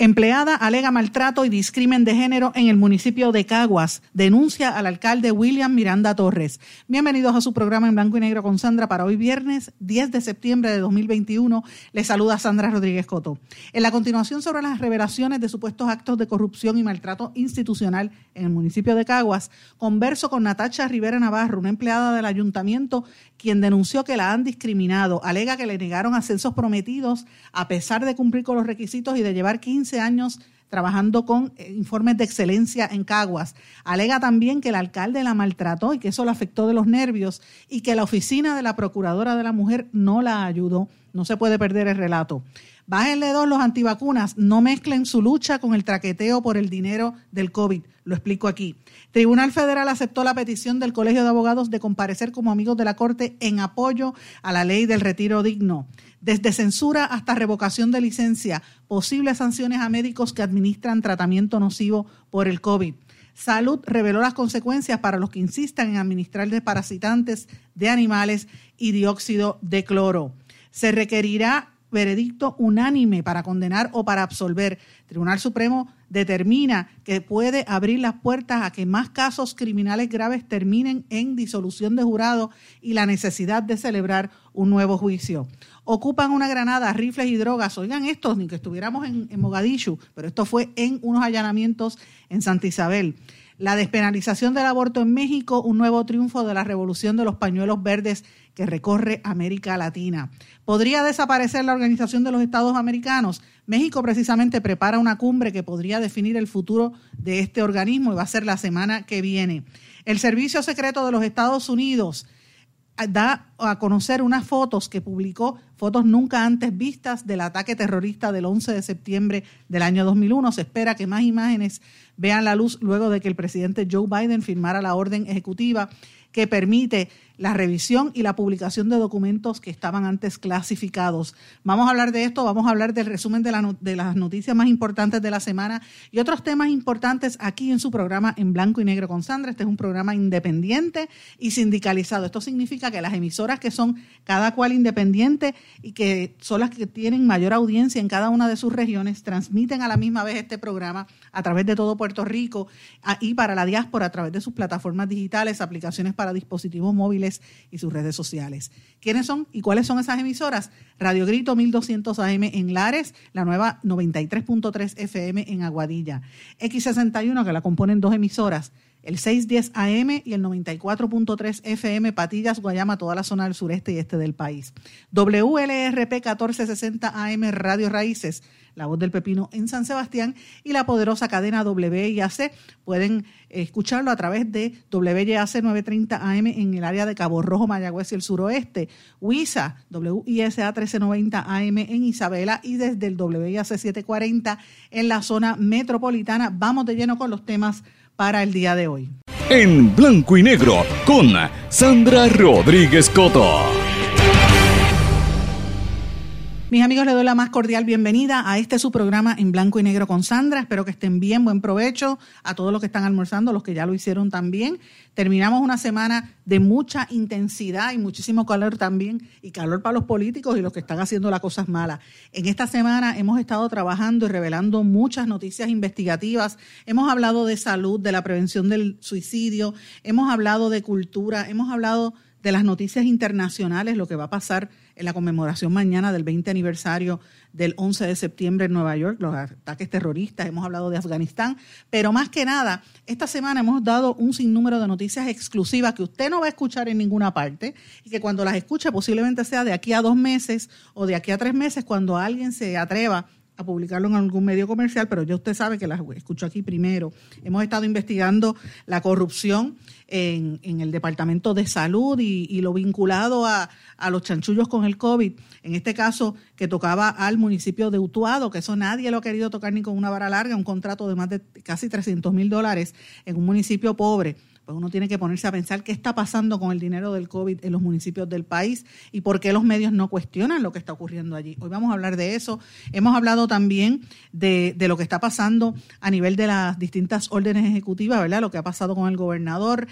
Empleada alega maltrato y discrimen de género en el municipio de Caguas. Denuncia al alcalde William Miranda Torres. Bienvenidos a su programa en blanco y negro con Sandra para hoy viernes 10 de septiembre de 2021. Les saluda Sandra Rodríguez Coto. En la continuación sobre las revelaciones de supuestos actos de corrupción y maltrato institucional en el municipio de Caguas, converso con Natacha Rivera Navarro, una empleada del ayuntamiento quien denunció que la han discriminado. Alega que le negaron ascensos prometidos a pesar de cumplir con los requisitos y de llevar 15 años trabajando con eh, informes de excelencia en Caguas. Alega también que el alcalde la maltrató y que eso la afectó de los nervios y que la oficina de la Procuradora de la Mujer no la ayudó. No se puede perder el relato. Bájenle dos los antivacunas, no mezclen su lucha con el traqueteo por el dinero del COVID. Lo explico aquí. Tribunal Federal aceptó la petición del Colegio de Abogados de comparecer como amigos de la Corte en apoyo a la ley del retiro digno. Desde censura hasta revocación de licencia, posibles sanciones a médicos que administran tratamiento nocivo por el COVID. Salud reveló las consecuencias para los que insistan en administrar desparasitantes de animales y dióxido de cloro. Se requerirá veredicto unánime para condenar o para absolver. Tribunal Supremo determina que puede abrir las puertas a que más casos criminales graves terminen en disolución de jurado y la necesidad de celebrar un nuevo juicio. Ocupan una granada, rifles y drogas. Oigan estos, ni que estuviéramos en, en Mogadishu, pero esto fue en unos allanamientos en Santa Isabel. La despenalización del aborto en México, un nuevo triunfo de la revolución de los pañuelos verdes que recorre América Latina. ¿Podría desaparecer la Organización de los Estados Americanos? México precisamente prepara una cumbre que podría definir el futuro de este organismo y va a ser la semana que viene. El Servicio Secreto de los Estados Unidos da a conocer unas fotos que publicó, fotos nunca antes vistas del ataque terrorista del 11 de septiembre del año 2001. Se espera que más imágenes vean la luz luego de que el presidente Joe Biden firmara la orden ejecutiva que permite la revisión y la publicación de documentos que estaban antes clasificados. Vamos a hablar de esto, vamos a hablar del resumen de, las noticias más importantes de la semana y otros temas importantes aquí en su programa en blanco y negro con Sandra. Este es un programa independiente y sindicalizado. Esto significa que las emisoras que son cada cual independiente y que son las que tienen mayor audiencia en cada una de sus regiones, transmiten a la misma vez este programa a través de todo Puerto Rico y para la diáspora a través de sus plataformas digitales, aplicaciones para dispositivos móviles y sus redes sociales. ¿Quiénes son y cuáles son esas emisoras? Radio Grito 1200 AM en Lares, la nueva 93.3 FM en Aguadilla, X61 que la componen dos emisoras, el 610 AM y el 94.3 FM Patillas, Guayama, toda la zona del sureste y este del país. WLRP 1460 AM Radio Raíces, la Voz del Pepino en San Sebastián y la poderosa cadena WIAC. Pueden escucharlo a través de WIAC 930 AM en el área de Cabo Rojo, Mayagüez y el suroeste. WISA, WISA 1390 AM en Isabela y desde el WIAC 740 en la zona metropolitana. Vamos de lleno con los temas para el día de hoy. En blanco y negro con Sandra Rodríguez Coto. Mis amigos, les doy la más cordial bienvenida a este su programa en blanco y negro con Sandra. Espero que estén bien, buen provecho a todos los que están almorzando, los que ya lo hicieron también. Terminamos una semana de mucha intensidad y muchísimo calor también, y calor para los políticos y los que están haciendo las cosas malas. En esta semana hemos estado trabajando y revelando muchas noticias investigativas. Hemos hablado de salud, de la prevención del suicidio, hemos hablado de cultura, hemos hablado de las noticias internacionales, lo que va a pasar en la conmemoración mañana del 20 aniversario del 11 de septiembre en Nueva York, los ataques terroristas, hemos hablado de Afganistán, pero más que nada, esta semana hemos dado un sinnúmero de noticias exclusivas que usted no va a escuchar en ninguna parte y que cuando las escuche posiblemente sea de aquí a dos meses o de aquí a tres meses cuando alguien se atreva a publicarlo en algún medio comercial, pero ya usted sabe que las escucho aquí primero. Hemos estado investigando la corrupción en, el Departamento de Salud y, lo vinculado a, a, los chanchullos con el COVID. En este caso, que tocaba al municipio de Utuado, que eso nadie lo ha querido tocar ni con una vara larga, un contrato de más de casi 300 mil dólares en un municipio pobre pues uno tiene que ponerse a pensar qué está pasando con el dinero del COVID en los municipios del país y por qué los medios no cuestionan lo que está ocurriendo allí. Hoy vamos a hablar de eso. Hemos hablado también de, lo que está pasando a nivel de las distintas órdenes ejecutivas, ¿verdad? Lo que ha pasado con el gobernador,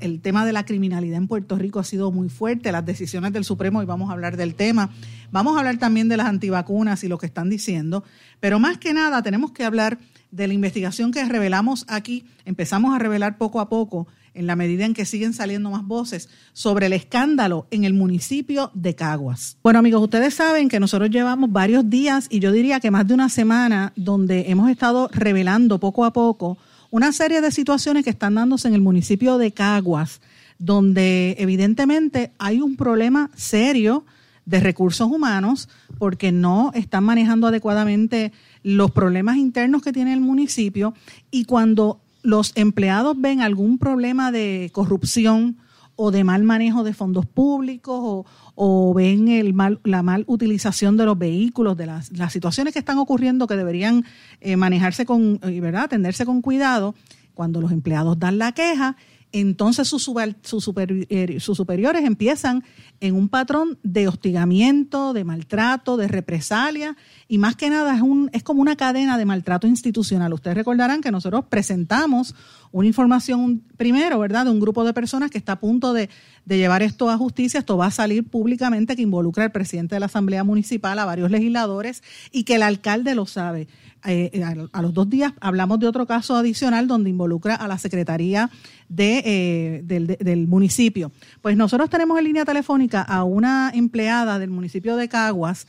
el tema de la criminalidad en Puerto Rico ha sido muy fuerte, las decisiones del Supremo, y vamos a hablar del tema. Vamos a hablar también de las antivacunas y lo que están diciendo, pero más que nada tenemos que hablar de la investigación que revelamos aquí, empezamos a revelar poco a poco, en la medida en que siguen saliendo más voces, sobre el escándalo en el municipio de Caguas. Bueno amigos, ustedes saben que nosotros llevamos varios días y yo diría que más de una semana donde hemos estado revelando poco a poco una serie de situaciones que están dándose en el municipio de Caguas, donde evidentemente hay un problema serio de recursos humanos porque no están manejando adecuadamente los problemas internos que tiene el municipio y cuando los empleados ven algún problema de corrupción o de mal manejo de fondos públicos o, ven el mal, la mal utilización de los vehículos, de las, situaciones que están ocurriendo que deberían eh, manejarse con, eh, ¿verdad? atenderse con cuidado, cuando los empleados dan la queja, entonces sus, sus, eh, superiores empiezan en un patrón de hostigamiento, de maltrato, de represalia y más que nada es, un, es como una cadena de maltrato institucional. Ustedes recordarán que nosotros presentamos una información primero, ¿verdad?, de un grupo de personas que está a punto de, llevar esto a justicia. Esto va a salir públicamente que involucra al presidente de la Asamblea Municipal, a varios legisladores y que el alcalde lo sabe. Eh, eh, a, los dos días hablamos de otro caso adicional donde involucra a la Secretaría de, eh, del, del, municipio. Pues nosotros tenemos en línea telefónica a una empleada del municipio de Caguas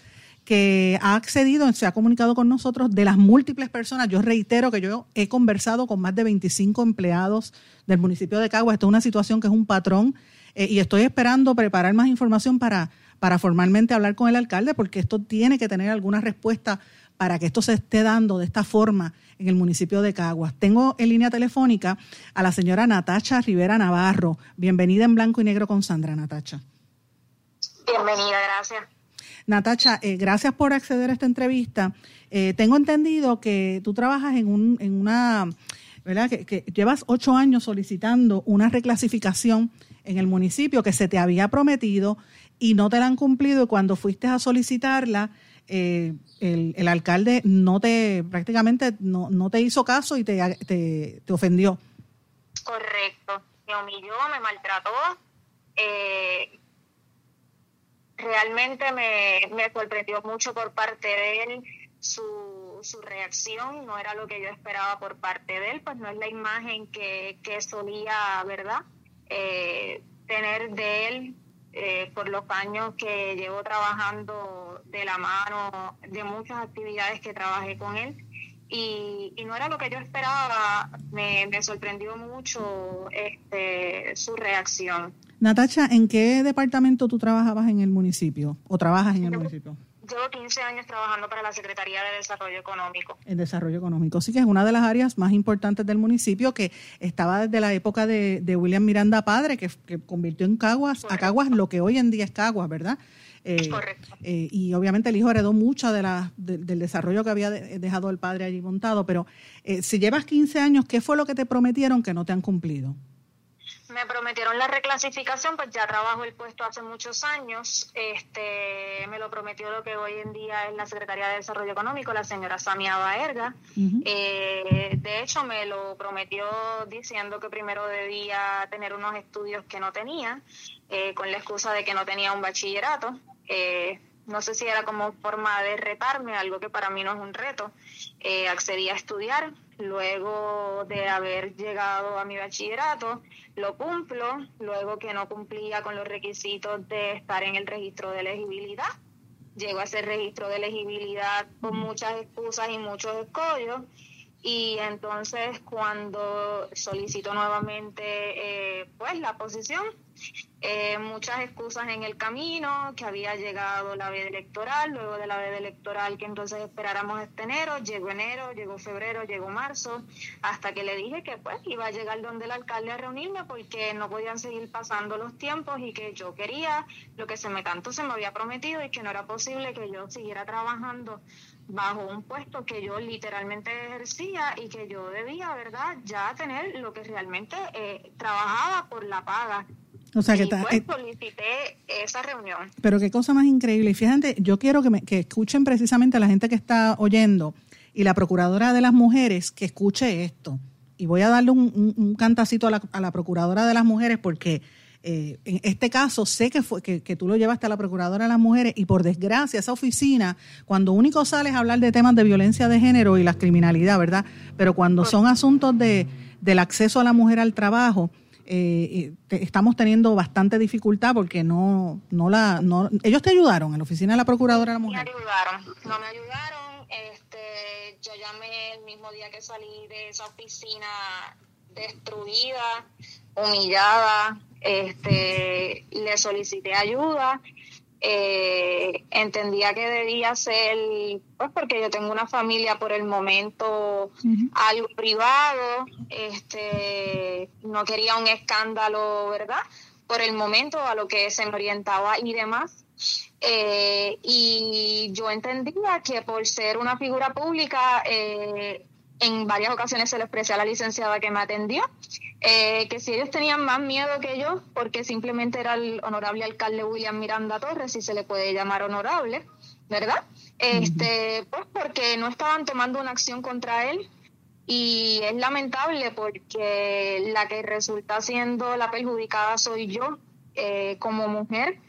que ha accedido, se ha comunicado con nosotros de las múltiples personas. Yo reitero que yo he conversado con más de 25 empleados del municipio de Caguas. Esto es una situación que es un patrón y estoy esperando preparar más información para, para formalmente hablar con el alcalde porque esto tiene que tener alguna respuesta para que esto se esté dando de esta forma en el municipio de Caguas. Tengo en línea telefónica a la señora Natacha Rivera Navarro. Bienvenida en blanco y negro con Sandra, Natacha. Bienvenida, gracias. Natacha, eh, gracias por acceder a esta entrevista. Eh, tengo entendido que tú trabajas en, un, en una, ¿verdad? Que, llevas ocho años solicitando una reclasificación en el municipio que se te había prometido y no te la han cumplido y cuando fuiste a solicitarla, eh, el, alcalde no te, prácticamente no, no te hizo caso y te, te, ofendió. Correcto, me humilló, me maltrató. Realmente me, me sorprendió mucho por parte de él su, su reacción, no era lo que yo esperaba por parte de él, pues no es la imagen que, que solía, ¿verdad? Eh, tener de él eh, por los años que llevo trabajando de la mano de muchas actividades que trabajé con él. Y, no era lo que yo esperaba, me, sorprendió mucho este, su reacción. Natacha, ¿en qué departamento tú trabajabas en el municipio o trabajas en el municipio? Llevo 15 años trabajando para la Secretaría de Desarrollo Económico. El desarrollo económico, sí que es una de las áreas más importantes del municipio que estaba desde la época de, William Miranda Padre, que, convirtió en Caguas, a Caguas lo que hoy en día es Caguas, ¿verdad? Eh, Correcto. Eh, y obviamente el hijo heredó mucho de la, del desarrollo que había dejado el padre allí montado, pero eh, si llevas 15 años, ¿qué fue lo que te prometieron que no te han cumplido? Me prometieron la reclasificación, pues ya trabajo el puesto hace muchos años. Este, me lo prometió lo que hoy en día es la Secretaría de Desarrollo Económico, la señora Samia Baerga. Eh, de hecho, me lo prometió diciendo que primero debía tener unos estudios que no tenía, eh, con la excusa de que no tenía un bachillerato. Eh, no sé si era como forma de retarme, algo que para mí no es un reto. accedí a estudiar, luego de haber llegado a mi bachillerato, lo cumplo, luego que no cumplía con los requisitos de estar en el registro de elegibilidad. Llego a ese registro de elegibilidad con muchas excusas y muchos escollos. Y entonces cuando solicito nuevamente eh, pues la posición, eh, muchas excusas en el camino, que había llegado la veda electoral, luego de la veda electoral que entonces esperáramos este enero, llegó enero, llegó febrero, llegó marzo, hasta que le dije que pues iba a llegar donde el alcalde a reunirme porque no podían seguir pasando los tiempos y que yo quería lo que se me tanto se me había prometido y que no era posible que yo siguiera trabajando bajo un puesto que yo literalmente ejercía y que yo debía, ¿verdad?, ya tener lo que realmente eh, trabajaba por la paga o sea, que pues, eh, solicité esa reunión. Pero qué cosa más increíble. Y fíjate, yo quiero que, me, que escuchen precisamente a la gente que está oyendo y la procuradora de las mujeres que escuche esto. Y voy a darle un, cantacito a la, a la, procuradora de las mujeres porque eh, en este caso sé que, fue, que, que, tú lo llevaste a la procuradora de las mujeres y por desgracia esa oficina, cuando único sales a hablar de temas de violencia de género y la criminalidad, ¿verdad? Pero cuando son asuntos de, del acceso a la mujer al trabajo, eh, estamos teniendo bastante dificultad porque no, no la, no, ellos te ayudaron en la oficina de la procuradora de la mujer. Me ayudaron, no me ayudaron. Este, yo llamé el mismo día que salí de esa oficina destruida, humillada, este, le solicité ayuda eh, entendía que debía ser, pues porque yo tengo una familia por el momento algo privado, este, no quería un escándalo, ¿verdad? Por el momento a lo que se me orientaba y demás. Eh, y yo entendía que por ser una figura pública, eh, en varias ocasiones se lo expresé a la licenciada que me atendió, eh, que si ellos tenían más miedo que yo, porque simplemente era el honorable alcalde William Miranda Torres, si se le puede llamar honorable, ¿verdad? Este, pues porque no estaban tomando una acción contra él y es lamentable porque la que resulta siendo la perjudicada soy yo eh, como mujer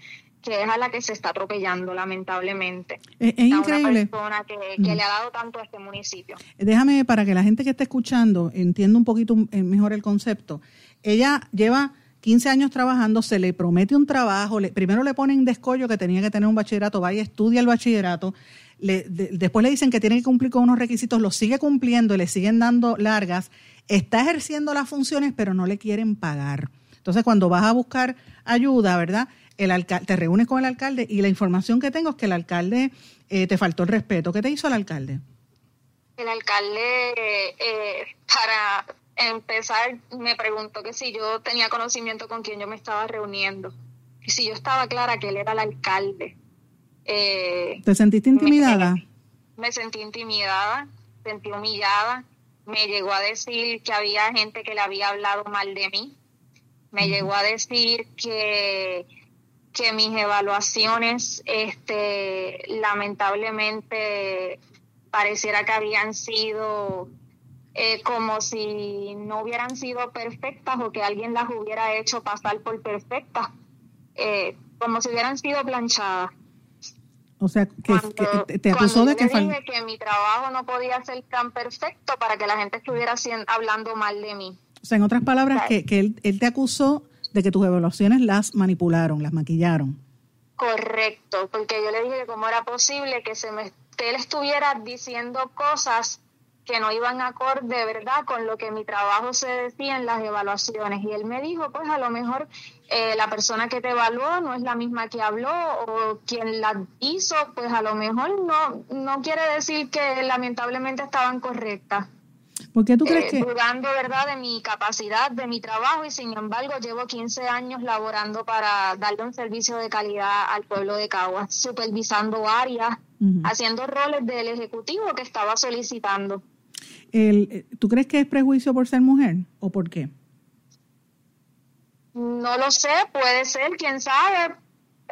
que es a la que se está atropellando, lamentablemente. Es, increíble. Una persona que, le ha dado tanto a este municipio. Déjame, para que la gente que esté escuchando entienda un poquito mejor el concepto. Ella lleva 15 años trabajando, se le promete un trabajo, le, primero le ponen descollo que tenía que tener un bachillerato, vaya, estudia el bachillerato, le, después le dicen que tiene que cumplir con unos requisitos, los sigue cumpliendo y le siguen dando largas, está ejerciendo las funciones, pero no le quieren pagar. Entonces, cuando vas a buscar ayuda, ¿verdad? El alcalde, te reúnes con el alcalde y la información que tengo es que el alcalde eh, te faltó el respeto. ¿Qué te hizo el alcalde? El alcalde, eh, para empezar, me preguntó que si yo tenía conocimiento con quién yo me estaba reuniendo. Y si yo estaba clara que él era el alcalde. Eh, ¿Te sentiste intimidada? me sentí intimidada, sentí humillada. Me llegó a decir que había gente que le había hablado mal de mí. Me llegó a decir que que mis evaluaciones, este, lamentablemente, pareciera que habían sido eh, como si no hubieran sido perfectas o que alguien las hubiera hecho pasar por perfectas, eh, como si hubieran sido planchadas. O sea, que, te acusó de que dije que mi trabajo no podía ser tan perfecto para que la gente estuviera hablando mal de mí. O sea, en otras palabras, que, que él, él te acusó de que tus evaluaciones las manipularon, las maquillaron. Correcto, porque yo le dije que cómo era posible que se me él estuviera diciendo cosas que no iban acorde, ¿verdad?, con lo que mi trabajo se decía en las evaluaciones. Y él me dijo, pues a lo mejor eh, la persona que te evaluó no es la misma que habló o quien la hizo, pues a lo mejor no, no quiere decir que lamentablemente estaban correctas. ¿Por qué tú crees eh, que...? Dudando, ¿verdad?, de mi capacidad, de mi trabajo y sin embargo llevo 15 años laborando para darle un servicio de calidad al pueblo de Caguas, supervisando áreas, haciendo roles del ejecutivo que estaba solicitando. El, eh, ¿Tú crees que es prejuicio por ser mujer o por qué? No lo sé, puede ser, quién sabe.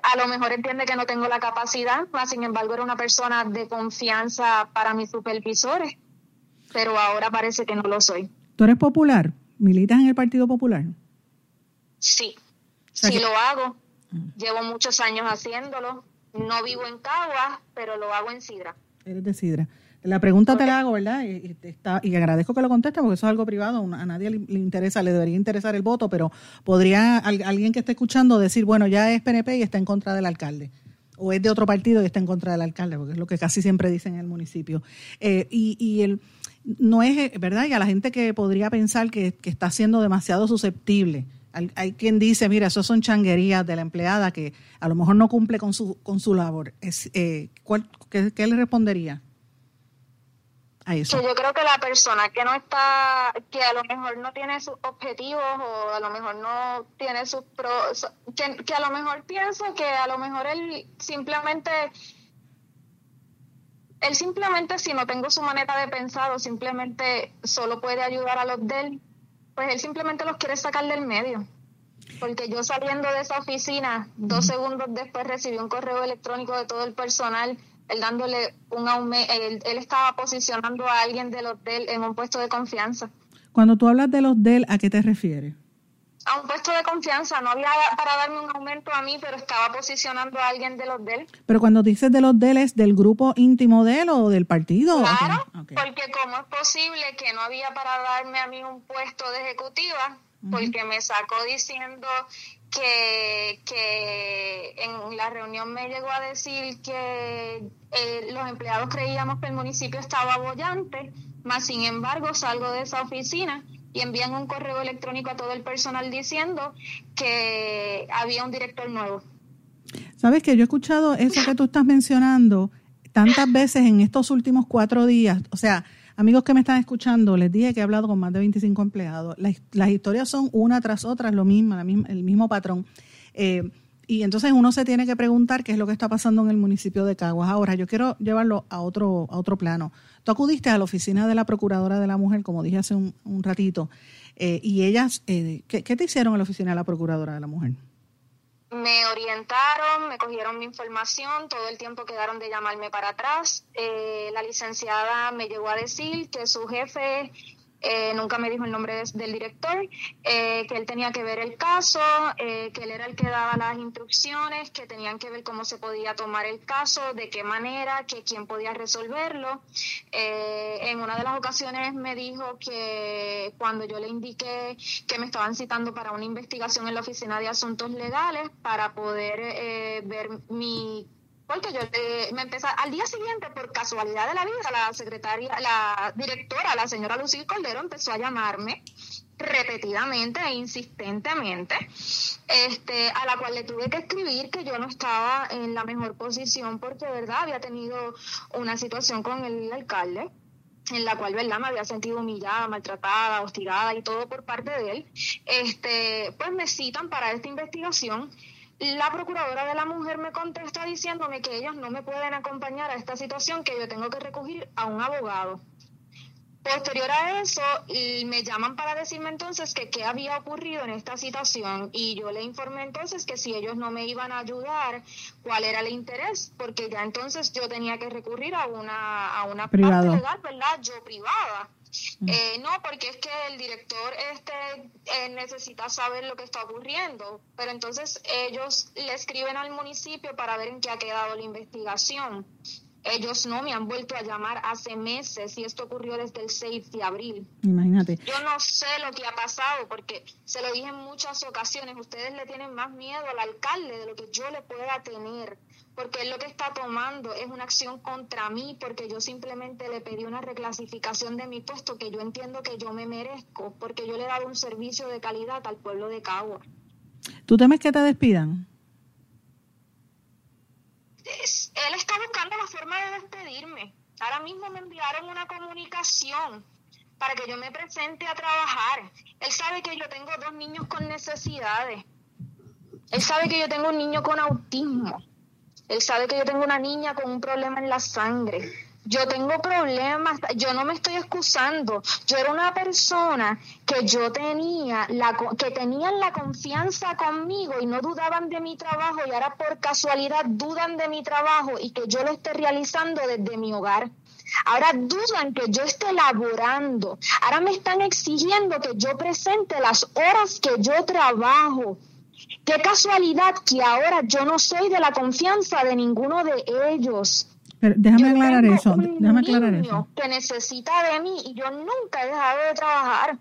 A lo mejor entiende que no tengo la capacidad, sin embargo era una persona de confianza para mis supervisores pero ahora parece que no lo soy. ¿Tú eres popular? ¿Militas en el Partido Popular? Sí, sí lo hago. Ah. Llevo muchos años haciéndolo. No vivo en Caguas, pero lo hago en Sidra. Eres de Sidra. La pregunta te la hago, ¿verdad? Y, está, y agradezco que lo conteste porque eso es algo privado, a nadie le, interesa, le debería interesar el voto, pero podría alguien que esté escuchando decir, bueno, ya es PNP y está en contra del alcalde o es de otro partido y está en contra del alcalde, porque es lo que casi siempre dicen en el municipio. Eh, y, y el, no es, ¿verdad? Y a la gente que podría pensar que, está siendo demasiado susceptible Hay, quien dice, mira, eso son changuerías de la empleada que a lo mejor no cumple con su, con su labor. Es, eh, qué, le respondería? A eso. yo creo que la persona que no está, que a lo mejor no tiene sus objetivos o a lo mejor no tiene sus pros, que, que a lo mejor piensa que a lo mejor él simplemente él simplemente, si no tengo su manera de pensar o simplemente solo puede ayudar a los de él, pues él simplemente los quiere sacar del medio. Porque yo saliendo de esa oficina, dos segundos después recibí un correo electrónico de todo el personal, él dándole un aumento, él, estaba posicionando a alguien de los de él en un puesto de confianza. Cuando tú hablas de los de él, ¿a qué te refieres? A un puesto de confianza. No había para darme un aumento a mí, pero estaba posicionando a alguien de los de él. Pero cuando dices de los de él, ¿es del grupo íntimo de él o del partido? Claro, porque ¿cómo es posible que no había para darme a mí un puesto de ejecutiva? Porque me sacó diciendo que, que en la reunión me llegó a decir que eh, los empleados creíamos que el municipio estaba bollante, más sin embargo salgo de esa oficina y envían un correo electrónico a todo el personal diciendo que había un director nuevo. Sabes que yo he escuchado eso que tú estás mencionando tantas veces en estos últimos cuatro días. O sea, amigos que me están escuchando, les dije que he hablado con más de 25 empleados. Las, historias son una tras otra, lo mismo, la misma, el mismo patrón. Eh, y entonces uno se tiene que preguntar qué es lo que está pasando en el municipio de Caguas. Ahora, yo quiero llevarlo a otro, a otro plano. Tú acudiste a la oficina de la Procuradora de la Mujer, como dije hace un, ratito, eh, y ellas, eh, ¿qué, te hicieron en la oficina de la Procuradora de la Mujer? Me orientaron, me cogieron mi información, todo el tiempo quedaron de llamarme para atrás. Eh, la licenciada me llegó a decir que su jefe eh, nunca me dijo el nombre del director, eh, que él tenía que ver el caso, eh, que él era el que daba las instrucciones, que tenían que ver cómo se podía tomar el caso, de qué manera, que quién podía resolverlo. en una de las ocasiones me dijo que cuando yo le indiqué que me estaban citando para una investigación en la Oficina de Asuntos Legales para poder ver mi porque yo me empecé, al día siguiente, por casualidad de la vida, la secretaria, la directora, la señora Lucía Cordero, empezó a llamarme repetidamente e insistentemente, este, a la cual le tuve que escribir que yo no estaba en la mejor posición porque, ¿verdad?, había tenido una situación con el alcalde en la cual, ¿verdad?, me había sentido humillada, maltratada, hostigada y todo por parte de él. Este, pues me citan para esta investigación la procuradora de la mujer me contesta diciéndome que ellos no me pueden acompañar a esta situación, que yo tengo que recurrir a un abogado. Posterior a eso, me llaman para decirme entonces que qué había ocurrido en esta situación y yo le informé entonces que si ellos no me iban a ayudar, cuál era el interés, porque ya entonces yo tenía que recurrir a una, a una parte legal, ¿verdad? Yo privada. Eh, no, porque es que el director este eh, necesita saber lo que está ocurriendo, pero entonces ellos le escriben al municipio para ver en qué ha quedado la investigación. Ellos no me han vuelto a llamar hace meses y esto ocurrió desde el 6 de abril. Imagínate. Yo no sé lo que ha pasado porque se lo dije en muchas ocasiones, ustedes le tienen más miedo al alcalde de lo que yo le pueda tener porque él lo que está tomando es una acción contra mí, porque yo simplemente le pedí una reclasificación de mi puesto que yo entiendo que yo me merezco, porque yo le he dado un servicio de calidad al pueblo de Cagua. ¿Tú temes que te despidan? él está buscando la forma de despedirme. Ahora mismo me enviaron una comunicación para que yo me presente a trabajar. Él sabe que yo tengo dos niños con necesidades. Él sabe que yo tengo un niño con autismo. Él sabe que yo tengo una niña con un problema en la sangre. Yo tengo problemas, yo no me estoy excusando. Yo era una persona que yo tenía, la, que tenían la confianza conmigo y no dudaban de mi trabajo y ahora por casualidad dudan de mi trabajo y que yo lo esté realizando desde mi hogar. Ahora dudan que yo esté laborando. Ahora me están exigiendo que yo presente las horas que yo trabajo. Qué casualidad que ahora yo no soy de la confianza de ninguno de ellos. Pero déjame aclarar eso, déjame aclarar eso. Que necesita de mí y yo nunca he dejado de trabajar.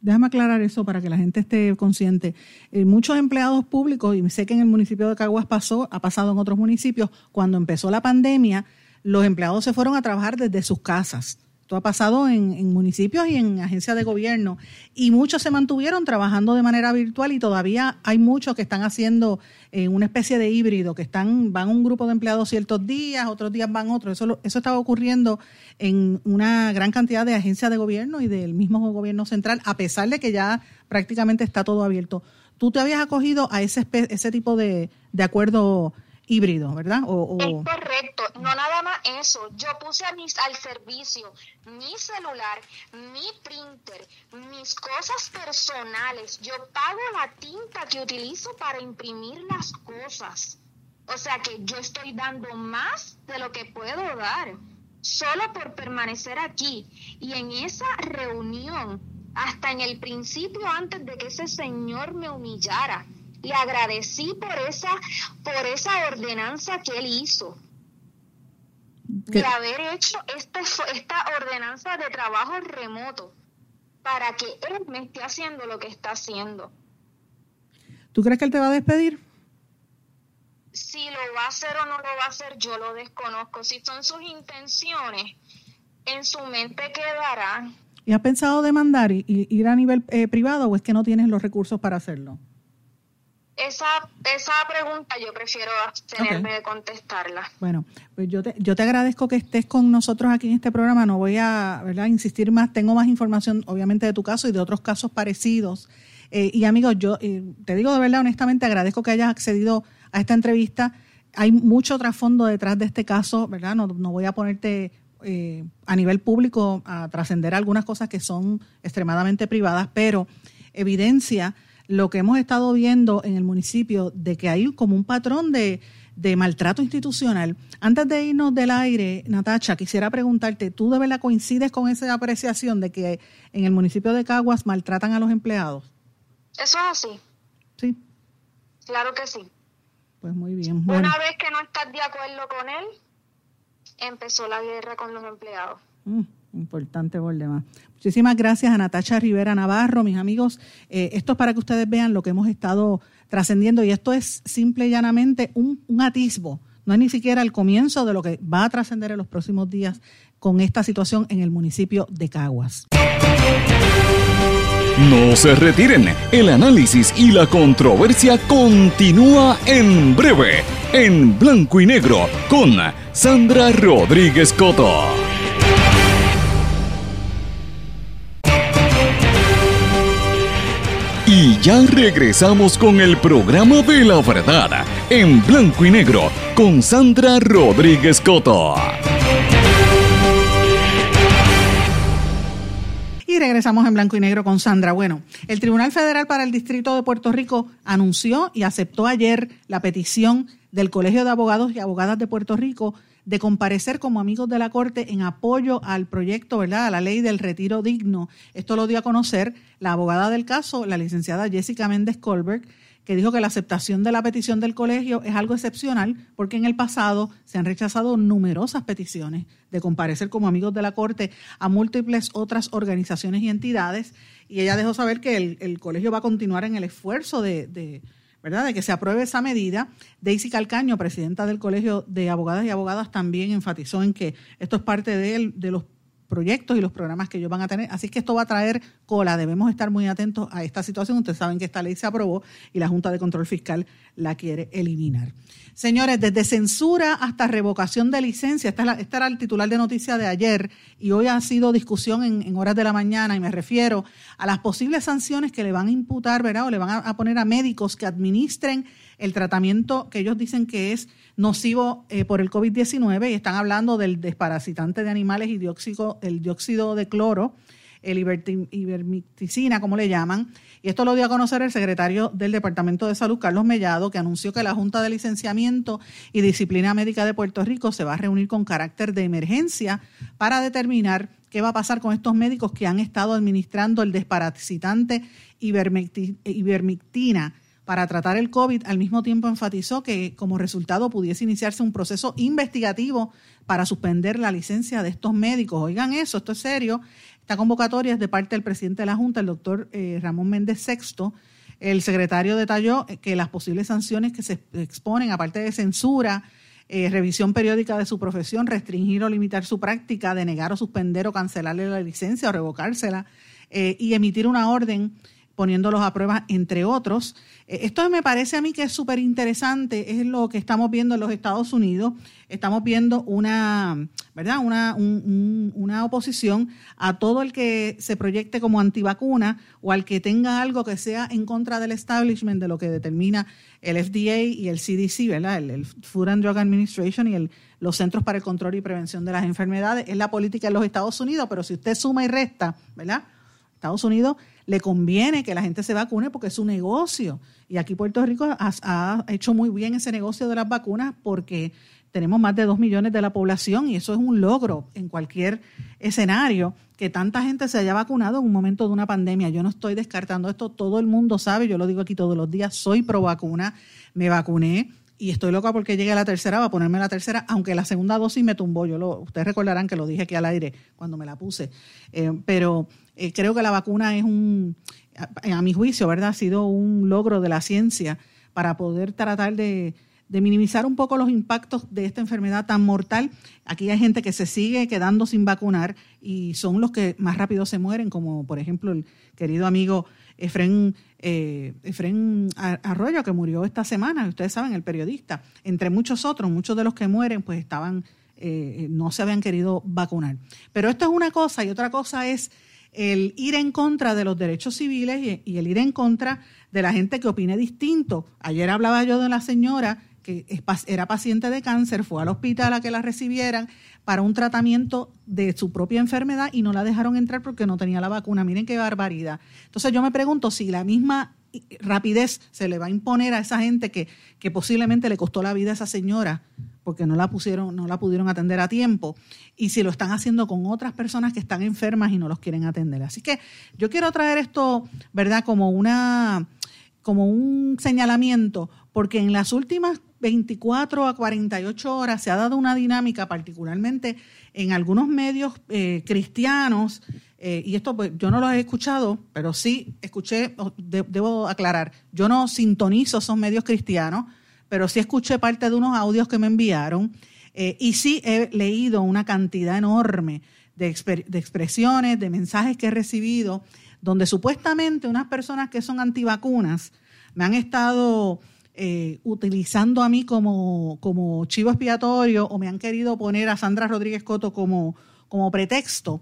Déjame aclarar eso para que la gente esté consciente. Eh, muchos empleados públicos, y sé que en el municipio de Caguas pasó, ha pasado en otros municipios, cuando empezó la pandemia, los empleados se fueron a trabajar desde sus casas esto ha pasado en, municipios y en agencias de gobierno y muchos se mantuvieron trabajando de manera virtual y todavía hay muchos que están haciendo eh, una especie de híbrido, que están van un grupo de empleados ciertos días, otros días van otros. Eso, eso estaba ocurriendo en una gran cantidad de agencias de gobierno y del mismo gobierno central, a pesar de que ya prácticamente está todo abierto. ¿Tú te habías acogido a ese, ese tipo de, de acuerdo híbrido, ¿verdad? Es correcto, no nada más eso. Yo puse a mis, al servicio mi celular, mi printer, mis cosas personales. Yo pago la tinta que utilizo para imprimir las cosas. O sea que yo estoy dando más de lo que puedo dar, solo por permanecer aquí. Y en esa reunión, hasta en el principio, antes de que ese señor me humillara, le agradecí por esa, por esa ordenanza que él hizo. De haber hecho este, esta ordenanza de trabajo remoto para que él me esté haciendo lo que está haciendo. ¿Tú crees que él te va a despedir? Si lo va a hacer o no lo va a hacer, yo lo desconozco. Si son sus intenciones, en su mente quedará. ¿Y has pensado demandar y, ir a nivel eh, privado o es que no tienes los recursos para hacerlo? Esa, esa pregunta yo prefiero tenerme de contestarla. Bueno, pues yo te, yo te agradezco que estés con nosotros aquí en este programa. No voy a ¿verdad? insistir más. Tengo más información, obviamente, de tu caso y de otros casos parecidos. Eh, y amigos, yo eh, te digo de verdad, honestamente, agradezco que hayas accedido a esta entrevista. Hay mucho trasfondo detrás de este caso, ¿verdad? No, no voy a ponerte eh, a nivel público a trascender algunas cosas que son extremadamente privadas, pero evidencia lo que hemos estado viendo en el municipio de que hay como un patrón de, maltrato institucional. Antes de irnos del aire, Natacha, quisiera preguntarte, ¿tú de verdad coincides con esa apreciación de que en el municipio de Caguas maltratan a los empleados? Eso es así. Sí. Claro que sí. Pues muy bien. Una vez que no estás de acuerdo con él, empezó la guerra con los empleados. Mm. Importante por demás. Muchísimas gracias a Natacha Rivera Navarro, mis amigos. Eh, esto es para que ustedes vean lo que hemos estado trascendiendo y esto es simple y llanamente un, un atisbo. No es ni siquiera el comienzo de lo que va a trascender en los próximos días con esta situación en el municipio de Caguas. No se retiren, el análisis y la controversia continúa en breve, en blanco y negro, con Sandra Rodríguez Coto. Y ya regresamos con el programa de la verdad, en blanco y negro, con Sandra Rodríguez Coto. Y regresamos en blanco y negro con Sandra. Bueno, el Tribunal Federal para el Distrito de Puerto Rico anunció y aceptó ayer la petición del Colegio de Abogados y Abogadas de Puerto Rico de comparecer como amigos de la Corte en apoyo al proyecto, ¿verdad?, a la ley del retiro digno. Esto lo dio a conocer la abogada del caso, la licenciada Jessica Méndez Colbert, que dijo que la aceptación de la petición del colegio es algo excepcional porque en el pasado se han rechazado numerosas peticiones de comparecer como amigos de la Corte a múltiples otras organizaciones y entidades. Y ella dejó saber que el, colegio va a continuar en el esfuerzo de ¿verdad? De que se apruebe esa medida. Daisy Calcaño, presidenta del Colegio de Abogadas y Abogadas, también enfatizó en que esto es parte de, de los proyectos y los programas que ellos van a tener. Así que esto va a traer cola. Debemos estar muy atentos a esta situación. Ustedes saben que esta ley se aprobó y la Junta de Control Fiscal la quiere eliminar. Señores, desde censura hasta revocación de licencia, esta, era el titular de noticia de ayer y hoy ha sido discusión en, horas de la mañana y me refiero a las posibles sanciones que le van a imputar, ¿verdad? O le van a, poner a médicos que administren el tratamiento que ellos dicen que es nocivo eh, por el COVID-19 y están hablando del desparasitante de animales y dióxido, el dióxido de cloro, el ivermecticina, como le llaman. Y esto lo dio a conocer el secretario del Departamento de Salud, Carlos Mellado, que anunció que la Junta de Licenciamiento y Disciplina Médica de Puerto Rico se va a reunir con carácter de emergencia para determinar qué va a pasar con estos médicos que han estado administrando el desparasitante ivermectina para tratar el COVID, al mismo tiempo enfatizó que como resultado pudiese iniciarse un proceso investigativo para suspender la licencia de estos médicos. Oigan eso, esto es serio. Esta convocatoria es de parte del presidente de la Junta, el doctor eh, Ramón Méndez Sexto. El secretario detalló que las posibles sanciones que se exponen, aparte de censura, eh, revisión periódica de su profesión, restringir o limitar su práctica, denegar o suspender o cancelarle la licencia o revocársela eh, y emitir una orden poniéndolos a prueba, entre otros. Eh, esto me parece a mí que es súper interesante, es lo que estamos viendo en los Estados Unidos. Estamos viendo una, ¿verdad? Una, una oposición a todo el que se proyecte como antivacuna o al que tenga algo que sea en contra del establishment de lo que determina el FDA y el CDC, ¿verdad? El, Food and Drug Administration y el, los Centros para el Control y Prevención de las Enfermedades. Es la política de los Estados Unidos, pero si usted suma y resta, ¿verdad? Estados Unidos le conviene que la gente se vacune porque es su negocio. Y aquí Puerto Rico ha, hecho muy bien ese negocio de las vacunas porque tenemos más de dos millones de la población y eso es un logro en cualquier escenario que tanta gente se haya vacunado en un momento de una pandemia. Yo no estoy descartando esto, todo el mundo sabe, yo lo digo aquí todos los días, soy pro vacuna, me vacuné y estoy loca porque llegue a la tercera, va a ponerme la tercera, aunque la segunda dosis me tumbó. Yo lo, ustedes recordarán que lo dije aquí al aire cuando me la puse. Eh, pero eh, creo que la vacuna es un, a, mi juicio, ¿verdad? Ha sido un logro de la ciencia para poder tratar de, minimizar un poco los impactos de esta enfermedad tan mortal. Aquí hay gente que se sigue quedando sin vacunar y son los que más rápido se mueren, como por ejemplo el querido amigo Efren, eh, Arroyo, que murió esta semana, ustedes saben, el periodista, entre muchos otros, muchos de los que mueren, pues estaban, eh, no se habían querido vacunar. Pero esto es una cosa y otra cosa es el ir en contra de los derechos civiles y, el ir en contra de la gente que opine distinto. Ayer hablaba yo de la señora que era paciente de cáncer, fue al hospital a que la recibieran para un tratamiento de su propia enfermedad y no la dejaron entrar porque no tenía la vacuna. Miren qué barbaridad. Entonces yo me pregunto si la misma rapidez se le va a imponer a esa gente que, que posiblemente le costó la vida a esa señora porque no la pusieron, no la pudieron atender a tiempo, y si lo están haciendo con otras personas que están enfermas y no los quieren atender. Así que yo quiero traer esto, ¿verdad?, como una como un señalamiento, porque en las últimas 24 a 48 horas se ha dado una dinámica, particularmente en algunos medios eh, cristianos, eh, y esto pues, yo no lo he escuchado, pero sí escuché, debo aclarar, yo no sintonizo esos medios cristianos, pero sí escuché parte de unos audios que me enviaron eh, y sí he leído una cantidad enorme de, expresiones, de mensajes que he recibido, donde supuestamente unas personas que son antivacunas me han estado eh, utilizando a mí como, como chivo expiatorio o me han querido poner a Sandra Rodríguez Coto como, como pretexto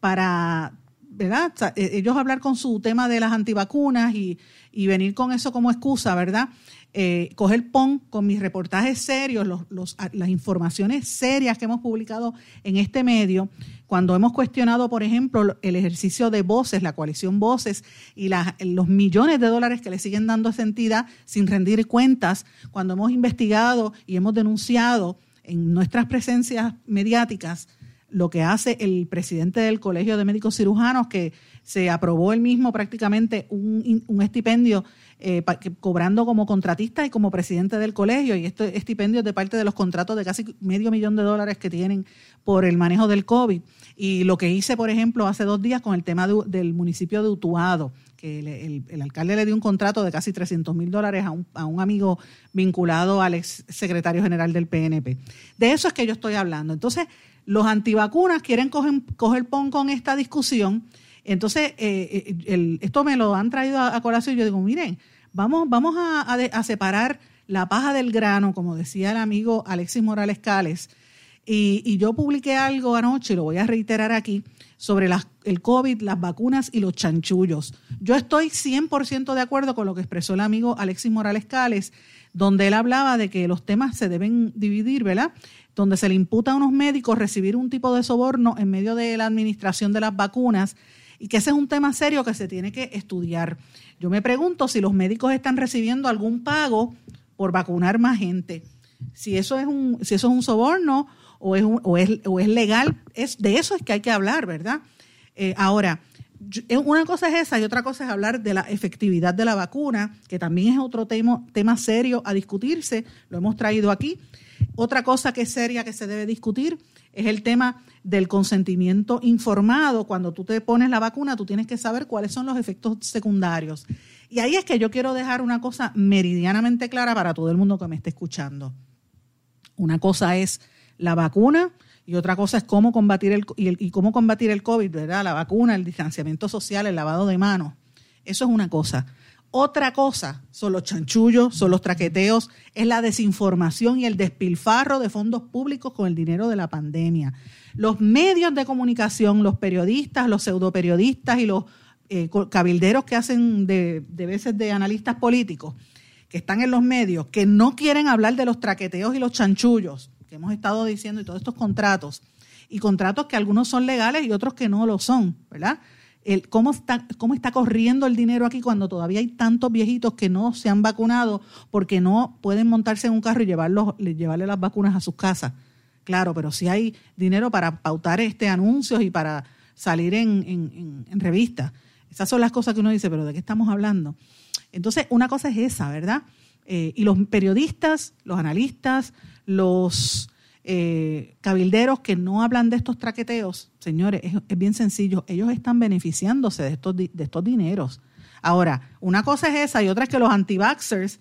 para ¿verdad? E, ellos hablar con su tema de las antivacunas y, y venir con eso como excusa, ¿verdad? Eh, coger PON con mis reportajes serios, los, las informaciones serias que hemos publicado en este medio, cuando hemos cuestionado, por ejemplo, el ejercicio de Voces, la coalición Voces, y los millones de dólares que le siguen dando a entidad sin rendir cuentas, cuando hemos investigado y hemos denunciado en nuestras presencias mediáticas lo que hace el presidente del Colegio de Médicos Cirujanos, que se aprobó él mismo prácticamente un, un estipendio eh, cobrando como contratista y como presidente del colegio, y este estipendio de parte de los contratos de casi medio millón de dólares que tienen por el manejo del COVID. Y lo que hice, por ejemplo, hace dos días con el tema del municipio de Utuado, que el, alcalde le dio un contrato de casi 300 mil dólares a un, a un amigo vinculado al ex secretario general del PNP. De eso es que yo estoy hablando. Entonces, los antivacunas quieren coger, coger pon con esta discusión entonces, eh, eh, esto me lo han traído a, colación y yo digo, miren, vamos, vamos a, separar la paja del grano, como decía el amigo Alexis Morales Cales. Y, yo publiqué algo anoche, lo voy a reiterar aquí, sobre el COVID, las vacunas y los chanchullos. Yo estoy 100% de acuerdo con lo que expresó el amigo Alexis Morales Cales, donde él hablaba de que los temas se deben dividir, ¿verdad? Donde se le imputa a unos médicos recibir un tipo de soborno en medio de la administración de las vacunas y que ese es un tema serio que se tiene que estudiar. Yo me pregunto si los médicos están recibiendo algún pago por vacunar más gente. Si eso es un, si eso es un soborno o es, o es, o es legal, es, de eso es que hay que hablar, ¿verdad? Eh, ahora, eh, una cosa es esa y otra cosa es hablar de la efectividad de la vacuna, que también es otro tema, tema serio a discutirse, lo hemos traído aquí. Otra cosa que es seria que se debe discutir es el tema del consentimiento informado. Cuando tú te pones la vacuna, tú tienes que saber cuáles son los efectos secundarios. Y ahí es que yo quiero dejar una cosa meridianamente clara para todo el mundo que me esté escuchando. Una cosa es la vacuna y otra cosa es cómo combatir el, y, cómo combatir el COVID, ¿verdad? La vacuna, el distanciamiento social, el lavado de manos. Eso es una cosa. Otra cosa son los chanchullos, son los traqueteos, es la desinformación y el despilfarro de fondos públicos con el dinero de la pandemia. Los medios de comunicación, los periodistas, los pseudoperiodistas y los eh, cabilderos que hacen de, de veces de analistas políticos, que están en los medios, que no quieren hablar de los traqueteos y los chanchullos, que hemos estado diciendo, y todos estos contratos, y contratos que algunos son legales y otros que no lo son, ¿verdad? Cómo, está, cómo está corriendo el dinero aquí cuando todavía hay tantos viejitos que no se han vacunado porque no pueden montarse en un carro y llevarlos, llevarle las vacunas a sus casas. Claro, pero si hay dinero para pautar este anuncios y para salir en, en, en revistas. Esas son las cosas que uno dice, pero ¿de qué estamos hablando? Entonces, una cosa es esa, ¿verdad? Eh, y los periodistas, los analistas, los eh, cabilderos que no hablan de estos traqueteos, señores, es, bien sencillo, ellos están beneficiándose de estos, de estos dineros. Ahora, una cosa es esa y otra es que los anti-vaxxers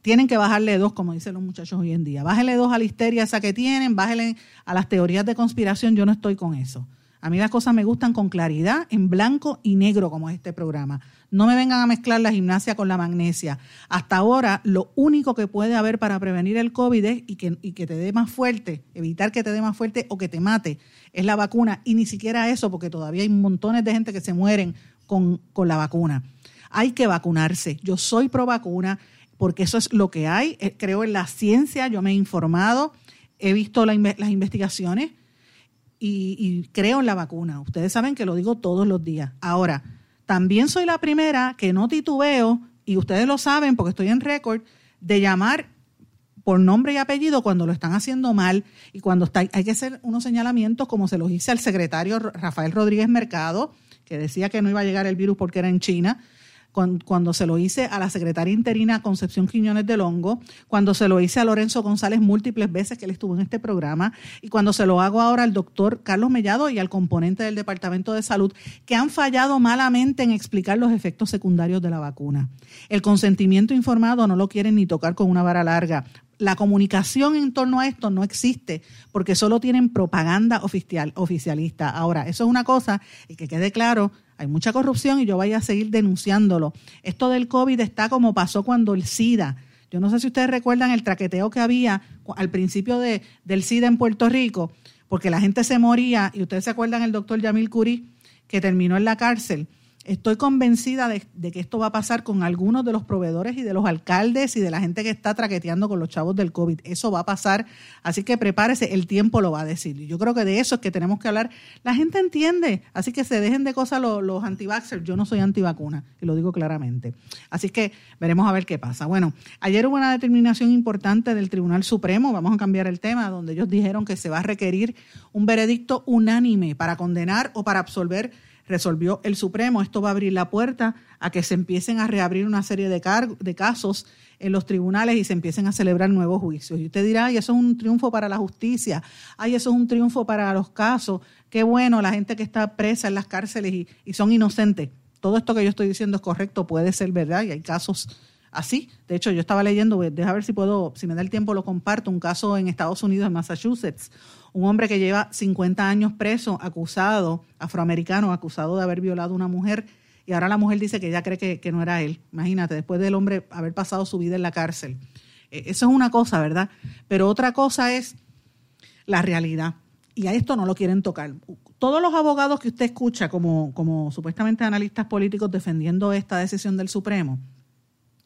tienen que bajarle dos, como dicen los muchachos hoy en día. Bájenle dos a la histeria esa que tienen, bájenle a las teorías de conspiración, yo no estoy con eso. A mí las cosas me gustan con claridad, en blanco y negro, como es este programa. No me vengan a mezclar la gimnasia con la magnesia. Hasta ahora, lo único que puede haber para prevenir el COVID y, que, y que te dé más fuerte, evitar que te dé más fuerte o que te mate, es la vacuna. Y ni siquiera eso, porque todavía hay montones de gente que se mueren con, con la vacuna. Hay que vacunarse. Yo soy pro vacuna porque eso es lo que hay. Eh, creo en la ciencia, yo me he informado, he visto las investigaciones y, creo en la vacuna. Ustedes saben que lo digo todos los días. Ahora, también soy la primera que no titubeo, y ustedes lo saben porque estoy en récord, de llamar por nombre y apellido cuando lo están haciendo mal y cuando está, hay que hacer unos señalamientos como se los hice al secretario Rafael Rodríguez Mercado, que decía que no iba a llegar el virus porque era en China, cuando, se lo hice a la secretaria interina Concepción Quiñones del Hongo, cuando se lo hice a Lorenzo González múltiples veces que él estuvo en este programa, y cuando se lo hago ahora al doctor Carlos Mellado y al componente del Departamento de Salud, que han fallado malamente en explicar los efectos secundarios de la vacuna. El consentimiento informado no lo quieren ni tocar con una vara larga la comunicación en torno a esto no existe porque solo tienen propaganda oficial, oficialista. Ahora, eso es una cosa y que quede claro, hay mucha corrupción y yo voy a seguir denunciándolo. Esto del COVID está como pasó cuando el SIDA. Yo no sé si ustedes recuerdan el traqueteo que había al principio de, del SIDA en Puerto Rico, porque la gente se moría, y ustedes se acuerdan el doctor Yamil Curí, que terminó en la cárcel Estoy convencida de, que esto va a pasar con algunos de los proveedores y de los alcaldes y de la gente que está traqueteando con los chavos del COVID. Eso va a pasar, así que prepárese, el tiempo lo va a decir. Yo creo que de eso es que tenemos que hablar. La gente entiende, así que se dejen de cosas los, los anti Yo no soy antivacuna, y lo digo claramente. Así que veremos a ver qué pasa. Bueno, ayer hubo una determinación importante del Tribunal Supremo, vamos a cambiar el tema, donde ellos dijeron que se va a requerir un veredicto unánime para condenar o para absolver resolvió el Supremo. Esto va a abrir la puerta a que se empiecen a reabrir una serie de, de casos en los tribunales y se empiecen a celebrar nuevos juicios. Y usted dirá, ay, eso es un triunfo para la justicia, ay, eso es un triunfo para los casos, qué bueno, la gente que está presa en las cárceles y, y son inocentes. Todo esto que yo estoy diciendo es correcto, puede ser verdad y hay casos así. De hecho, yo estaba leyendo, déjame ver si puedo, si me da el tiempo lo comparto, un caso en Estados Unidos, en Massachusetts, un hombre que lleva 50 años preso, acusado, afroamericano, acusado de haber violado a una mujer, y ahora la mujer dice que ella cree que, no era él. Imagínate, después del hombre haber pasado su vida en la cárcel. Eh, eso es una cosa, ¿verdad? Pero otra cosa es la realidad. Y a esto no lo quieren tocar. Todos los abogados que usted escucha como supuestamente analistas políticos defendiendo esta decisión del Supremo,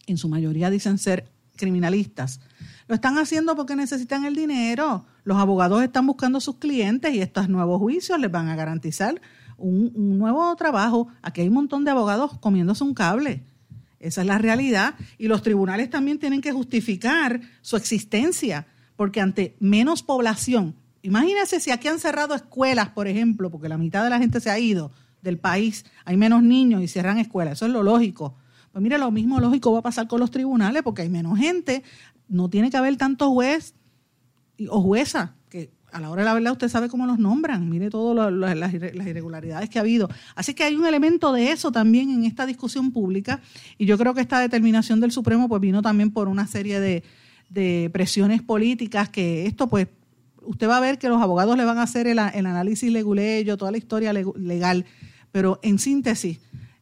en su mayoría dicen ser criminalistas, lo están haciendo porque necesitan el dinero. Los abogados están buscando sus clientes y estos nuevos juicios les van a garantizar un, nuevo trabajo. Aquí hay un montón de abogados comiéndose un cable. Esa es la realidad. Y los tribunales también tienen que justificar su existencia, porque ante menos población, imagínense si aquí han cerrado escuelas, por ejemplo, porque la mitad de la gente se ha ido del país, hay menos niños y cierran escuelas, eso es lo lógico. Pues mire, lo mismo lógico va a pasar con los tribunales, porque hay menos gente, no tiene que haber tanto juez o jueza, que a la hora de la verdad usted sabe cómo los nombran, mire todas las, irregularidades que ha habido. Así que hay un elemento de eso también en esta discusión pública y yo creo que esta determinación del Supremo pues vino también por una serie de, presiones políticas, que esto pues usted va a ver que los abogados le van a hacer el, análisis leguleyo, toda la historia legal, pero en síntesis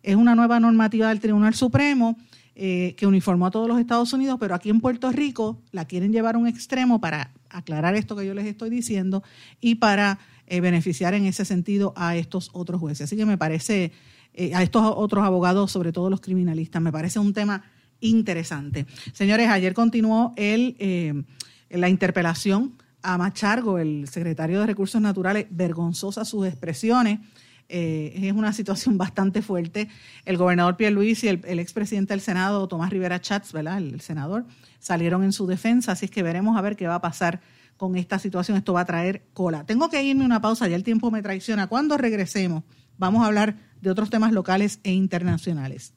es una nueva normativa del Tribunal Supremo eh, que uniformó a todos los Estados Unidos, pero aquí en Puerto Rico la quieren llevar a un extremo para aclarar esto que yo les estoy diciendo y para eh, beneficiar en ese sentido a estos otros jueces. Así que me parece, eh, a estos otros abogados, sobre todo los criminalistas, me parece un tema interesante. Señores, ayer continuó la interpelación a Machargo, el secretario de Recursos Naturales, vergonzosa sus expresiones eh, es una situación bastante fuerte. El gobernador Pierre Luis y el, expresidente del Senado, Tomás Rivera Chats, ¿verdad? El, senador, salieron en su defensa, así es que veremos a ver qué va a pasar con esta situación. Esto va a traer cola. Tengo que irme una pausa, ya el tiempo me traiciona. Cuando regresemos, vamos a hablar de otros temas locales e internacionales.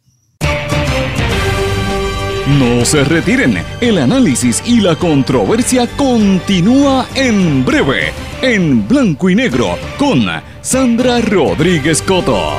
No se retiren, el análisis y la controversia continúa en breve, en blanco y negro, con Sandra Rodríguez Coto.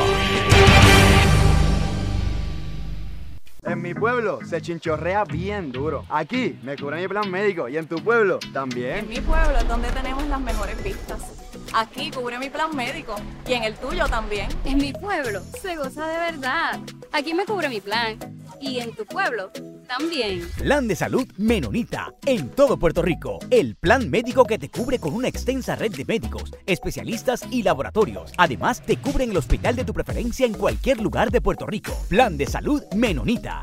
En mi pueblo se chinchorrea bien duro. Aquí me cubre mi plan médico y en tu pueblo también. En mi pueblo es donde tenemos las mejores vistas. Aquí cubre mi plan médico y en el tuyo también. En mi pueblo se goza de verdad. Aquí me cubre mi plan y en tu pueblo también. Plan de salud Menonita en todo Puerto Rico. El plan médico que te cubre con una extensa red de médicos, especialistas y laboratorios. Además, te cubre en el hospital de tu preferencia en cualquier lugar de Puerto Rico. Plan de salud Menonita.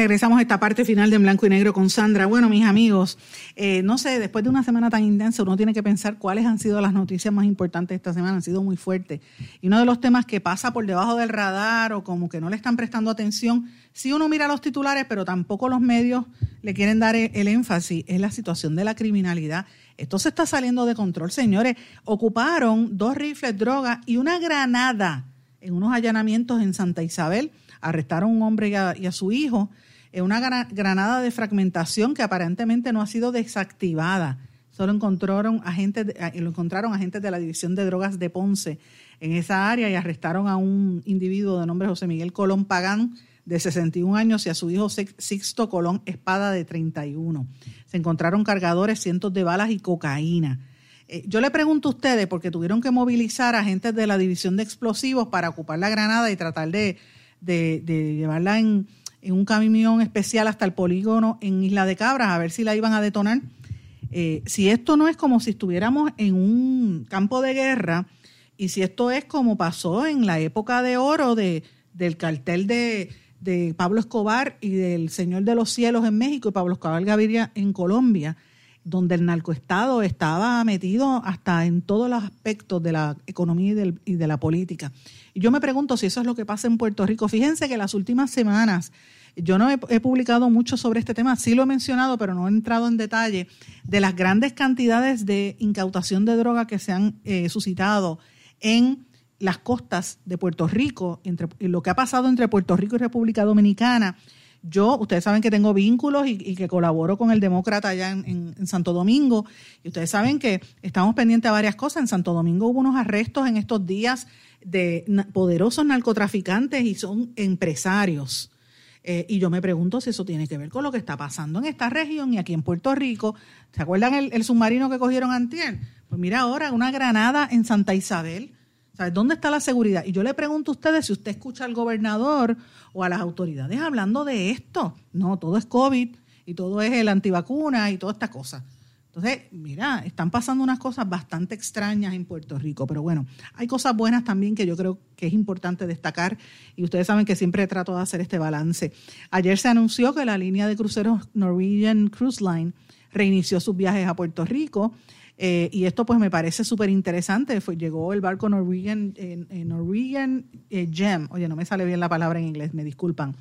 Regresamos a esta parte final de En Blanco y Negro con Sandra. Bueno, mis amigos, eh, no sé, después de una semana tan intensa, uno tiene que pensar cuáles han sido las noticias más importantes esta semana. Han sido muy fuertes. Y uno de los temas que pasa por debajo del radar o como que no le están prestando atención, si uno mira los titulares, pero tampoco los medios le quieren dar el, el énfasis, es la situación de la criminalidad. Esto se está saliendo de control, señores. Ocuparon dos rifles, drogas y una granada en unos allanamientos en Santa Isabel. Arrestaron a un hombre y a su hijo una granada de fragmentación que aparentemente no ha sido desactivada. Solo encontraron agentes, lo encontraron agentes de la División de Drogas de Ponce en esa área y arrestaron a un individuo de nombre José Miguel Colón Pagán, de 61 años, y a su hijo Sixto Colón Espada, de 31. Se encontraron cargadores, cientos de balas y cocaína. Eh, yo le pregunto a ustedes, porque tuvieron que movilizar agentes de la División de Explosivos para ocupar la granada y tratar de llevarla en, en un camión especial hasta el polígono en Isla de Cabras a ver si la iban a detonar. Eh, si esto no es como si estuviéramos en un campo de guerra y si esto es como pasó en la época de oro de, del cartel de, de Pablo Escobar y del Señor de los Cielos en México y Pablo Escobar Gaviria en Colombia, donde el narcoestado estaba metido hasta en todos los aspectos de la economía y, de la política. Y yo me pregunto si eso es lo que pasa en Puerto Rico. Fíjense que las últimas semanas, yo no he, publicado mucho sobre este tema, sí lo he mencionado, pero no he entrado en detalle, de las grandes cantidades de incautación de droga que se han eh, suscitado en las costas de Puerto Rico, entre, lo que ha pasado entre Puerto Rico y República Dominicana. Yo, ustedes saben que tengo vínculos y, que colaboro con el demócrata allá en, Santo Domingo. Y ustedes saben que estamos pendientes a varias cosas. En Santo Domingo hubo unos arrestos en estos días de poderosos narcotraficantes y son empresarios. Eh, y yo me pregunto si eso tiene que ver con lo que está pasando en esta región y aquí en Puerto Rico. ¿Se acuerdan el, submarino que cogieron antier? Pues mira ahora, una granada en Santa Isabel. ¿Sabes dónde está la seguridad? Y yo le pregunto a ustedes si usted escucha al gobernador o a las autoridades hablando de esto. No, todo es COVID y todo es el antivacuna y toda esta cosa. Entonces, mira, están pasando unas cosas bastante extrañas en Puerto Rico, pero bueno, hay cosas buenas también que yo creo que es importante destacar y ustedes saben que siempre trato de hacer este balance. Ayer se anunció que la línea de cruceros Norwegian Cruise Line reinició sus viajes a Puerto Rico. Eh, y esto pues me parece súper interesante. llegó el barco Norwegian, Norwegian eh, Gem. Oye, no me sale bien la palabra en inglés, me disculpan.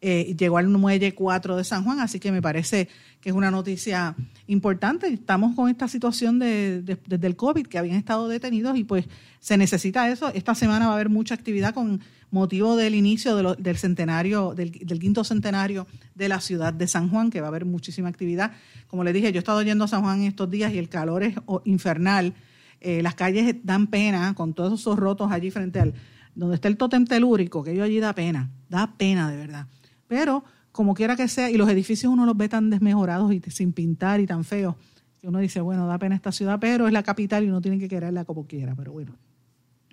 Eh, llegó al muelle 4 de San Juan, así que me parece que es una noticia importante. Estamos con esta situación de, desde el COVID, que habían estado detenidos y pues se necesita eso. Esta semana va a haber mucha actividad con motivo del inicio del centenario, del, quinto centenario de la ciudad de San Juan, que va a haber muchísima actividad. Como les dije, yo he estado yendo a San Juan estos días y el calor es infernal. Eh, las calles dan pena con todos esos rotos allí frente al donde está el tótem telúrico, que yo allí da pena, da pena de verdad. Pero como quiera que sea, y los edificios uno los ve tan desmejorados y sin pintar y tan feos, que uno dice, bueno, da pena esta ciudad, pero es la capital y uno tiene que quererla como quiera. Pero bueno,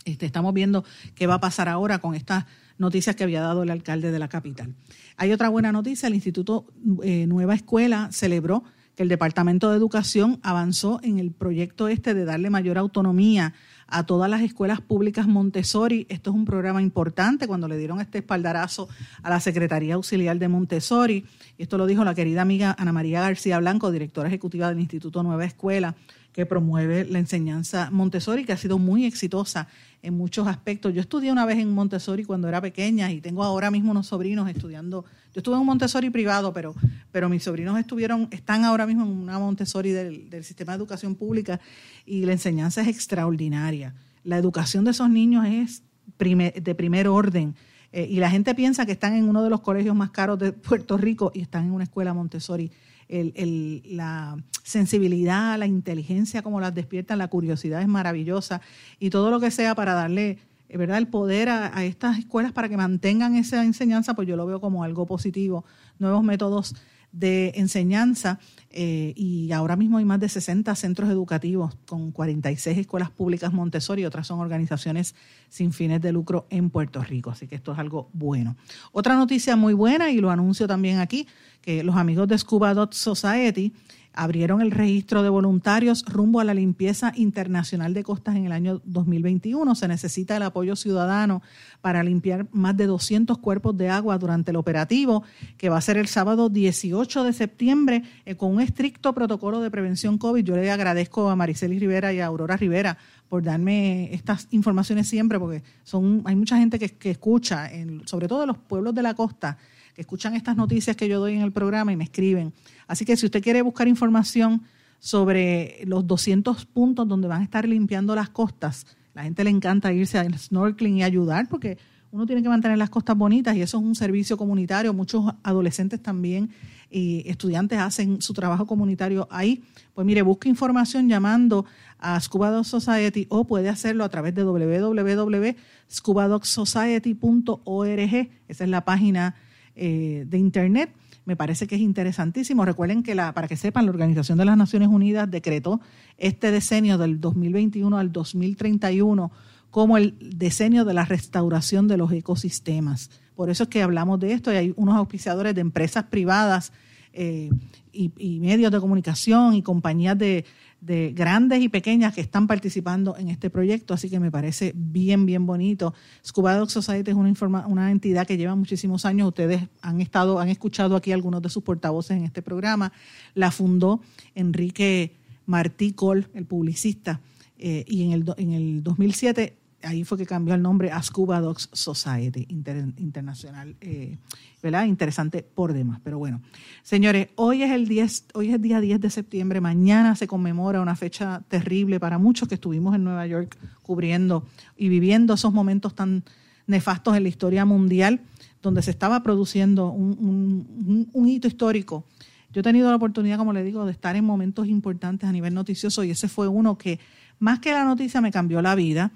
este, estamos viendo qué va a pasar ahora con estas noticias que había dado el alcalde de la capital. Hay otra buena noticia, el Instituto eh, Nueva Escuela celebró que el Departamento de Educación avanzó en el proyecto este de darle mayor autonomía a todas las escuelas públicas Montessori. Esto es un programa importante cuando le dieron este espaldarazo a la Secretaría Auxiliar de Montessori. Esto lo dijo la querida amiga Ana María García Blanco, directora ejecutiva del Instituto Nueva Escuela que promueve la enseñanza Montessori, que ha sido muy exitosa en muchos aspectos. Yo estudié una vez en Montessori cuando era pequeña y tengo ahora mismo unos sobrinos estudiando. Yo estuve en un Montessori privado, pero, pero mis sobrinos estuvieron, están ahora mismo en una Montessori del, del sistema de educación pública y la enseñanza es extraordinaria. La educación de esos niños es de primer orden. Eh, y la gente piensa que están en uno de los colegios más caros de Puerto Rico y están en una escuela Montessori el, la sensibilidad, la inteligencia, como las despiertan, la curiosidad es maravillosa y todo lo que sea para darle eh, ¿verdad? el poder a, estas escuelas para que mantengan esa enseñanza, pues yo lo veo como algo positivo. Nuevos métodos de enseñanza eh, y ahora mismo hay más de 60 centros educativos con 46 escuelas públicas Montessori y otras son organizaciones sin fines de lucro en Puerto Rico. Así que esto es algo bueno. Otra noticia muy buena y lo anuncio también aquí, que los amigos de Scuba Dot Society abrieron el registro de voluntarios rumbo a la limpieza internacional de costas en el año 2021. Se necesita el apoyo ciudadano para limpiar más de 200 cuerpos de agua durante el operativo, que va a ser el sábado 18 de septiembre, eh, con un estricto protocolo de prevención COVID. Yo le agradezco a Mariceli Rivera y a Aurora Rivera por darme estas informaciones siempre, porque son hay mucha gente que, escucha, sobre todo de los pueblos de la costa, que escuchan estas noticias que yo doy en el programa y me escriben. Así que si usted quiere buscar información sobre los 200 puntos donde van a estar limpiando las costas, la gente le encanta irse al snorkeling y ayudar porque uno tiene que mantener las costas bonitas y eso es un servicio comunitario. Muchos adolescentes también y estudiantes hacen su trabajo comunitario ahí. Pues mire, busque información llamando a Scuba Society o puede hacerlo a través de www.scubadogsociety.org. Esa es la página eh, de Internet. Me parece que es interesantísimo. Recuerden que, la, para que sepan, la Organización de las Naciones Unidas decretó este decenio del 2021 al 2031 como el decenio de la restauración de los ecosistemas. Por eso es que hablamos de esto y hay unos auspiciadores de empresas privadas eh, y, medios de comunicación y compañías de, de grandes y pequeñas que están participando en este proyecto, así que me parece bien, bien bonito. Scuba Dog Society es una, una entidad que lleva muchísimos años, ustedes han estado, han escuchado aquí algunos de sus portavoces en este programa, la fundó Enrique Martí Col, el publicista, eh, y en el, en el 2007 ahí fue que cambió el nombre a Scuba Dogs Society Internacional, eh, ¿verdad? Interesante por demás. Pero bueno, señores, hoy es, el 10, hoy es el día 10 de septiembre, mañana se conmemora una fecha terrible para muchos que estuvimos en Nueva York cubriendo y viviendo esos momentos tan nefastos en la historia mundial, donde se estaba produciendo un, un hito histórico. Yo he tenido la oportunidad, como le digo, de estar en momentos importantes a nivel noticioso y ese fue uno que, más que la noticia, me cambió la vida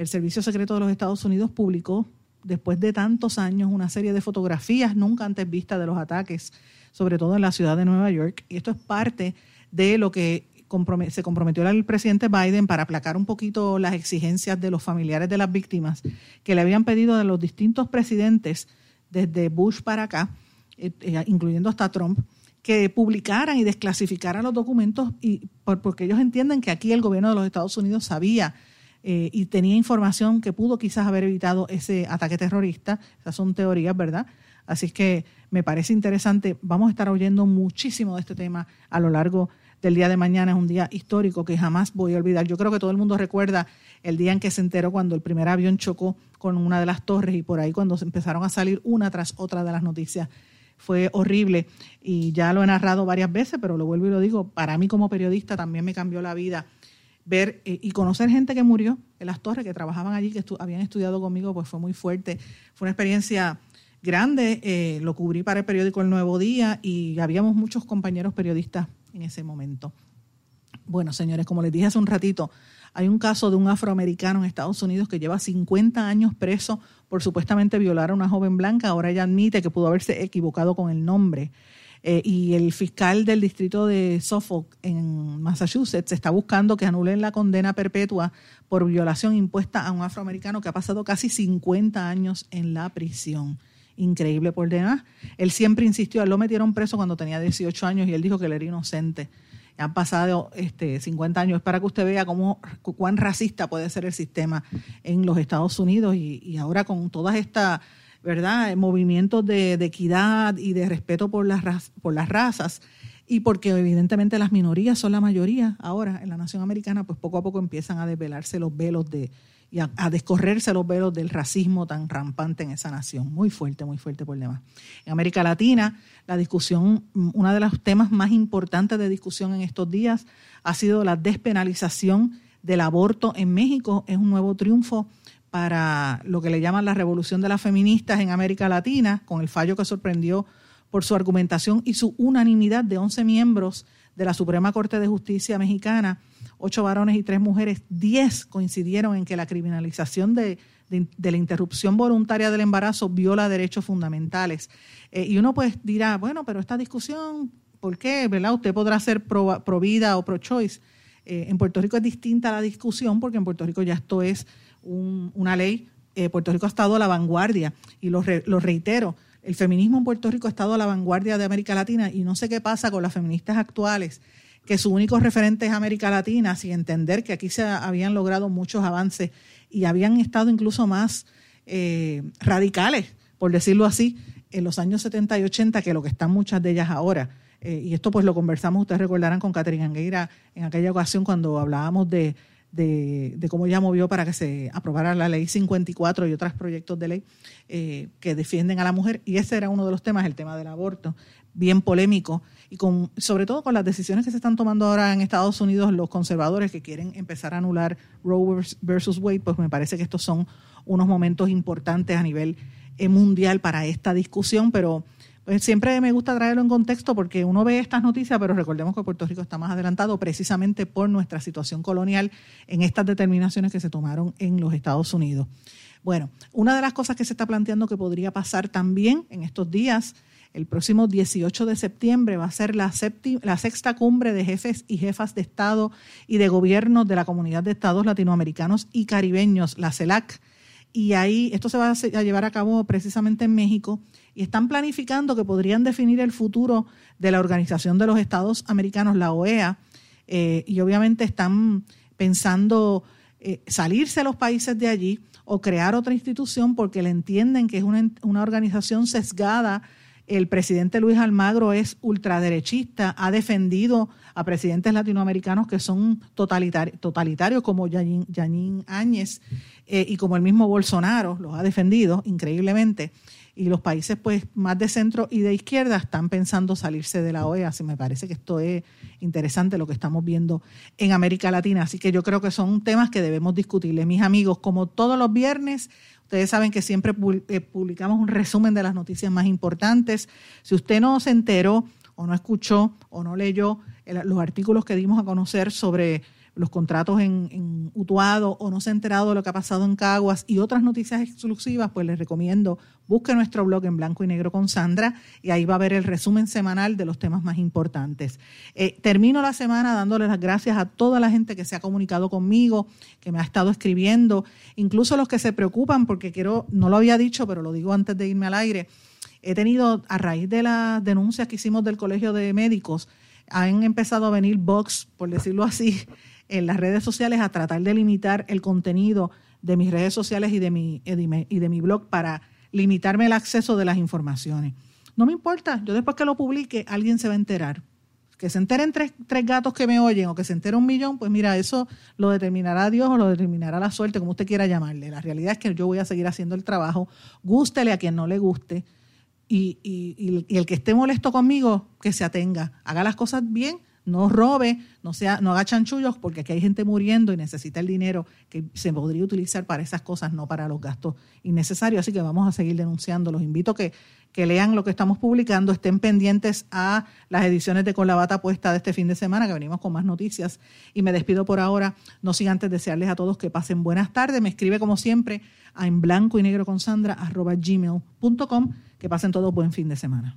el Servicio Secreto de los Estados Unidos publicó después de tantos años, una serie de fotografías nunca antes vistas de los ataques, sobre todo en la ciudad de Nueva York. Y esto es parte de lo que se comprometió el presidente Biden para aplacar un poquito las exigencias de los familiares de las víctimas que le habían pedido a los distintos presidentes desde Bush para acá, eh, eh, incluyendo hasta Trump, que publicaran y desclasificaran los documentos y porque ellos entienden que aquí el gobierno de los Estados Unidos sabía eh, y tenía información que pudo quizás haber evitado ese ataque terrorista. Esas son teorías, ¿verdad? Así que me parece interesante. Vamos a estar oyendo muchísimo de este tema a lo largo del día de mañana. Es un día histórico que jamás voy a olvidar. Yo creo que todo el mundo recuerda el día en que se enteró cuando el primer avión chocó con una de las torres y por ahí cuando empezaron a salir una tras otra de las noticias. Fue horrible y ya lo he narrado varias veces, pero lo vuelvo y lo digo, para mí como periodista también me cambió la vida ver eh, y conocer gente que murió en las torres, que trabajaban allí, que habían estudiado conmigo, pues fue muy fuerte. Fue una experiencia grande, eh, lo cubrí para el periódico El Nuevo Día y habíamos muchos compañeros periodistas en ese momento. Bueno, señores, como les dije hace un ratito, hay un caso de un afroamericano en Estados Unidos que lleva 50 años preso por supuestamente violar a una joven blanca. Ahora ella admite que pudo haberse equivocado con el nombre. Eh, y el fiscal del distrito de Suffolk en Massachusetts está buscando que anulen la condena perpetua por violación impuesta a un afroamericano que ha pasado casi 50 años en la prisión. Increíble por demás. Él siempre insistió, lo metieron preso cuando tenía 18 años y él dijo que él era inocente. Han pasado este, 50 años. Es para que usted vea cómo, cuán racista puede ser el sistema en los Estados Unidos y, y ahora con todas estas ¿verdad? Movimientos de, equidad y de respeto por las, por las razas y porque evidentemente las minorías son la mayoría ahora en la nación americana, pues poco a poco empiezan a desvelarse los velos de y a, descorrerse los velos del racismo tan rampante en esa nación. Muy fuerte, muy fuerte por demás. En América Latina, la discusión, uno de los temas más importantes de discusión en estos días ha sido la despenalización del aborto en México. Es un nuevo triunfo para lo que le llaman la revolución de las feministas en América Latina, con el fallo que sorprendió por su argumentación y su unanimidad de 11 miembros de la Suprema Corte de Justicia mexicana, ocho varones y tres mujeres, diez coincidieron en que la criminalización de, la interrupción voluntaria del embarazo viola derechos fundamentales. Eh, y uno pues dirá, bueno, pero esta discusión, ¿por qué? ¿Verdad? Usted podrá ser pro, vida o pro choice. Eh, en Puerto Rico es distinta la discusión porque en Puerto Rico ya esto es una ley. Eh, Puerto Rico ha estado a la vanguardia y lo, lo reitero, el feminismo en Puerto Rico ha estado a la vanguardia de América Latina y no sé qué pasa con las feministas actuales, que su único referente es América Latina, sin entender que aquí se habían logrado muchos avances y habían estado incluso más eh, radicales, por decirlo así, en los años 70 y 80 que lo que están muchas de ellas ahora. Eh, y esto pues lo conversamos, ustedes recordarán con Catherine Angueira en aquella ocasión cuando hablábamos de de, cómo ella movió para que se aprobara la ley 54 y otros proyectos de ley eh, que defienden a la mujer. Y ese era uno de los temas, el tema del aborto, bien polémico, y con, sobre todo con las decisiones que se están tomando ahora en Estados Unidos los conservadores que quieren empezar a anular Roe versus Wade, pues me parece que estos son unos momentos importantes a nivel eh, mundial para esta discusión, pero pues siempre me gusta traerlo en contexto porque uno ve estas noticias, pero recordemos que Puerto Rico está más adelantado precisamente por nuestra situación colonial en estas determinaciones que se tomaron en los Estados Unidos. Bueno, una de las cosas que se está planteando que podría pasar también en estos días, el próximo 18 de septiembre va a ser la, la sexta cumbre de jefes y jefas de Estado y de gobierno de la Comunidad de Estados Latinoamericanos y Caribeños, la CELAC. Y ahí esto se va a llevar a cabo precisamente en México y están planificando que podrían definir el futuro de la Organización de los Estados Americanos, la OEA, eh, y obviamente están pensando eh, salirse a los países de allí o crear otra institución porque le entienden que es una, una organización sesgada. El presidente Luis Almagro es ultraderechista, ha defendido a presidentes latinoamericanos que son totalitarios como Yanín Áñez eh, y como el mismo Bolsonaro, los ha defendido increíblemente y los países pues más de centro y de izquierda están pensando salirse de la OEA. Así me parece que esto es interesante lo que estamos viendo en América Latina. Así que yo creo que son temas que debemos discutirles. Mis amigos, como todos los viernes, ustedes saben que siempre eh, publicamos un resumen de las noticias más importantes. Si usted no se enteró o no escuchó o no leyó los artículos que dimos a conocer sobre los contratos en, en, Utuado o no se ha enterado de lo que ha pasado en Caguas y otras noticias exclusivas, pues les recomiendo busque nuestro blog en blanco y negro con Sandra y ahí va a ver el resumen semanal de los temas más importantes. Eh, termino la semana dándole las gracias a toda la gente que se ha comunicado conmigo, que me ha estado escribiendo, incluso los que se preocupan, porque quiero, no lo había dicho, pero lo digo antes de irme al aire, he tenido, a raíz de las denuncias que hicimos del Colegio de Médicos, han empezado a venir box, por decirlo así, en las redes sociales a tratar de limitar el contenido de mis redes sociales y de mi, y de mi blog para limitarme el acceso de las informaciones. No me importa, yo después que lo publique, alguien se va a enterar. Que se enteren tres, tres gatos que me oyen o que se entere un millón, pues mira, eso lo determinará Dios o lo determinará la suerte, como usted quiera llamarle. La realidad es que yo voy a seguir haciendo el trabajo, gústele a quien no le guste, y, y, y, el que esté molesto conmigo, que se atenga, haga las cosas bien, no robe, no, sea, no haga chanchullos, porque aquí hay gente muriendo y necesita el dinero que se podría utilizar para esas cosas, no para los gastos innecesarios. Así que vamos a seguir denunciando. Los invito a que, que lean lo que estamos publicando, estén pendientes a las ediciones de Con la Bata Puesta de este fin de semana, que venimos con más noticias. Y me despido por ahora, no sin antes desearles a todos que pasen buenas tardes. Me escribe como siempre a en blanco y negro con Sandra arroba gmail.com que pasen todos buen fin de semana.